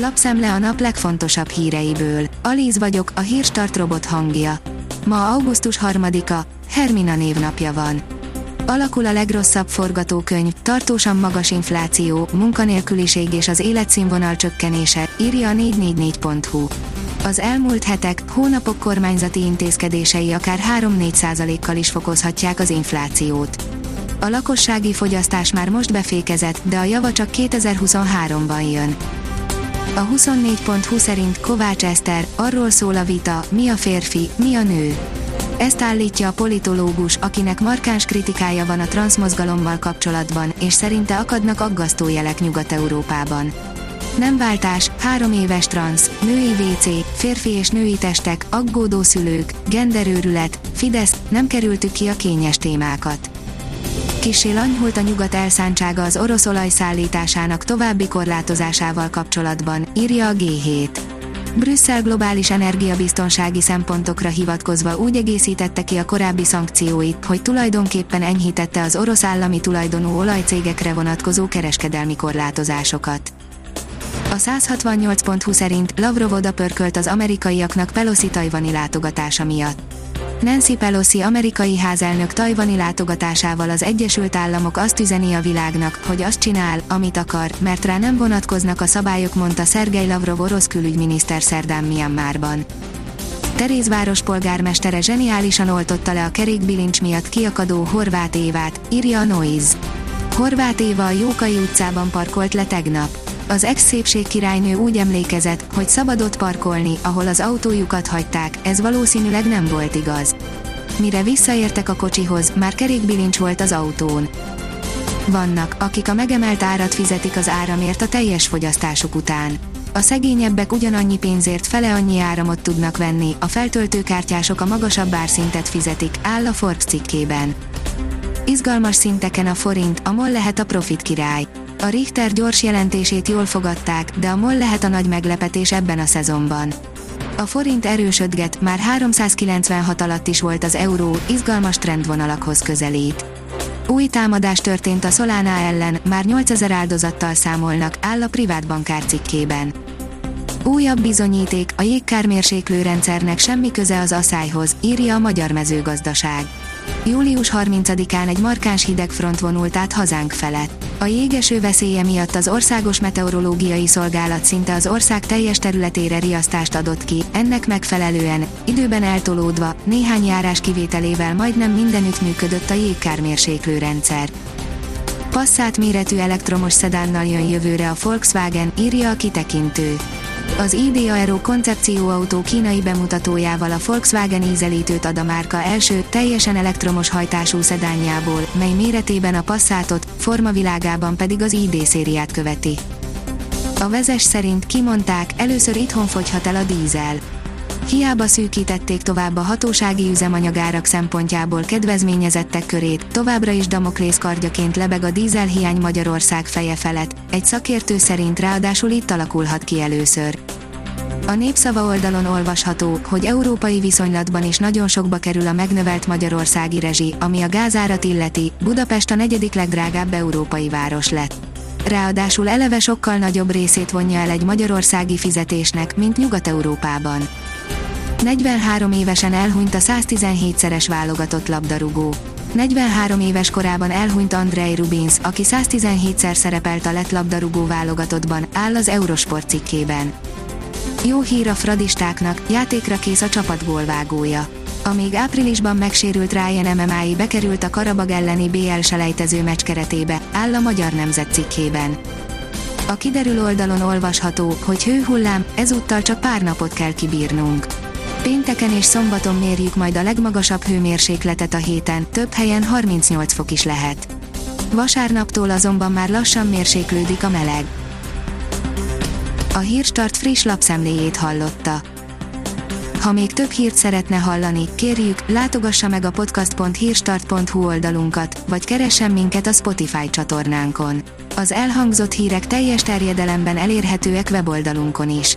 Lapszemle a nap legfontosabb híreiből. Alíz vagyok, a hírstart robot hangja. Ma augusztus 3-a, Hermina névnapja van. Alakul a legrosszabb forgatókönyv, tartósan magas infláció, munkanélküliség és az életszínvonal csökkenése, írja a 444.hu. Az elmúlt hetek, hónapok kormányzati intézkedései akár 3-4 kal is fokozhatják az inflációt. A lakossági fogyasztás már most befékezett, de a java csak 2023-ban jön. A 24.20 szerint Kovács Eszter, arról szól a vita, mi a férfi, mi a nő. Ezt állítja a politológus, akinek markáns kritikája van a transzmozgalommal kapcsolatban, és szerinte akadnak aggasztó jelek Nyugat-Európában. Nem váltás, három éves transz, női WC, férfi és női testek, aggódó szülők, genderőrület, Fidesz, nem kerültük ki a kényes témákat. Kissé lanyhult a nyugat elszántsága az orosz olaj szállításának további korlátozásával kapcsolatban, írja a G7. Brüsszel globális energiabiztonsági szempontokra hivatkozva úgy egészítette ki a korábbi szankcióit, hogy tulajdonképpen enyhítette az orosz állami tulajdonú olajcégekre vonatkozó kereskedelmi korlátozásokat. A 168.20 szerint Lavrov odapörkölt az amerikaiaknak Pelosi tajvani látogatása miatt. Nancy Pelosi amerikai házelnök tajvani látogatásával az Egyesült Államok azt üzeni a világnak, hogy azt csinál, amit akar, mert rá nem vonatkoznak a szabályok, mondta Szergej Lavrov orosz külügyminiszter szerdán Myanmarban. Terézváros polgármestere zseniálisan oltotta le a kerékbilincs miatt kiakadó Horváth Évát, írja a Noise. Horváth Éva a Jókai utcában parkolt le tegnap az ex-szépség királynő úgy emlékezett, hogy szabadott parkolni, ahol az autójukat hagyták, ez valószínűleg nem volt igaz. Mire visszaértek a kocsihoz, már kerékbilincs volt az autón. Vannak, akik a megemelt árat fizetik az áramért a teljes fogyasztásuk után. A szegényebbek ugyanannyi pénzért fele annyi áramot tudnak venni, a feltöltőkártyások a magasabb árszintet fizetik, áll a Forbes cikkében. Izgalmas szinteken a forint, a MOL lehet a profit király. A Richter gyors jelentését jól fogadták, de a MOL lehet a nagy meglepetés ebben a szezonban. A forint erősödget, már 396 alatt is volt az euró, izgalmas trendvonalakhoz közelít. Új támadás történt a Solana ellen, már 8000 áldozattal számolnak, áll a privát bankár cikkében. Újabb bizonyíték, a jégkármérséklő rendszernek semmi köze az aszályhoz, írja a Magyar Mezőgazdaság. Július 30-án egy markáns hidegfront vonult át hazánk felett. A jégeső veszélye miatt az Országos Meteorológiai Szolgálat szinte az ország teljes területére riasztást adott ki, ennek megfelelően, időben eltolódva, néhány járás kivételével majdnem mindenütt működött a jégkármérséklő rendszer. Passzát méretű elektromos szedánnal jön jövőre a Volkswagen, írja a kitekintő. Az ID Aero koncepcióautó kínai bemutatójával a Volkswagen ízelítőt ad a márka első, teljesen elektromos hajtású szedánjából, mely méretében a Passatot, formavilágában pedig az ID szériát követi. A vezes szerint kimondták, először itthon fogyhat el a dízel. Hiába szűkítették tovább a hatósági üzemanyagárak szempontjából kedvezményezettek körét, továbbra is Damoklész kardjaként lebeg a dízelhiány Magyarország feje felett, egy szakértő szerint ráadásul itt alakulhat ki először. A népszava oldalon olvasható, hogy európai viszonylatban is nagyon sokba kerül a megnövelt magyarországi rezsi, ami a gázárat illeti, Budapest a negyedik legdrágább európai város lett. Ráadásul eleve sokkal nagyobb részét vonja el egy magyarországi fizetésnek, mint Nyugat-Európában. 43 évesen elhunyt a 117-szeres válogatott labdarúgó. 43 éves korában elhunyt Andrei Rubins, aki 117-szer szerepelt a lett labdarúgó válogatottban, áll az Eurosport cikkében. Jó hír a fradistáknak, játékra kész a csapat gólvágója. Amíg áprilisban megsérült Ryan MMA-i bekerült a Karabag elleni BL selejtező meccs keretébe, áll a Magyar Nemzet cikkében. A kiderül oldalon olvasható, hogy hőhullám, ezúttal csak pár napot kell kibírnunk. Pénteken és szombaton mérjük majd a legmagasabb hőmérsékletet a héten, több helyen 38 fok is lehet. Vasárnaptól azonban már lassan mérséklődik a meleg. A Hírstart friss lapszemléjét hallotta. Ha még több hírt szeretne hallani, kérjük, látogassa meg a podcast.hírstart.hu oldalunkat, vagy keressen minket a Spotify csatornánkon. Az elhangzott hírek teljes terjedelemben elérhetőek weboldalunkon is.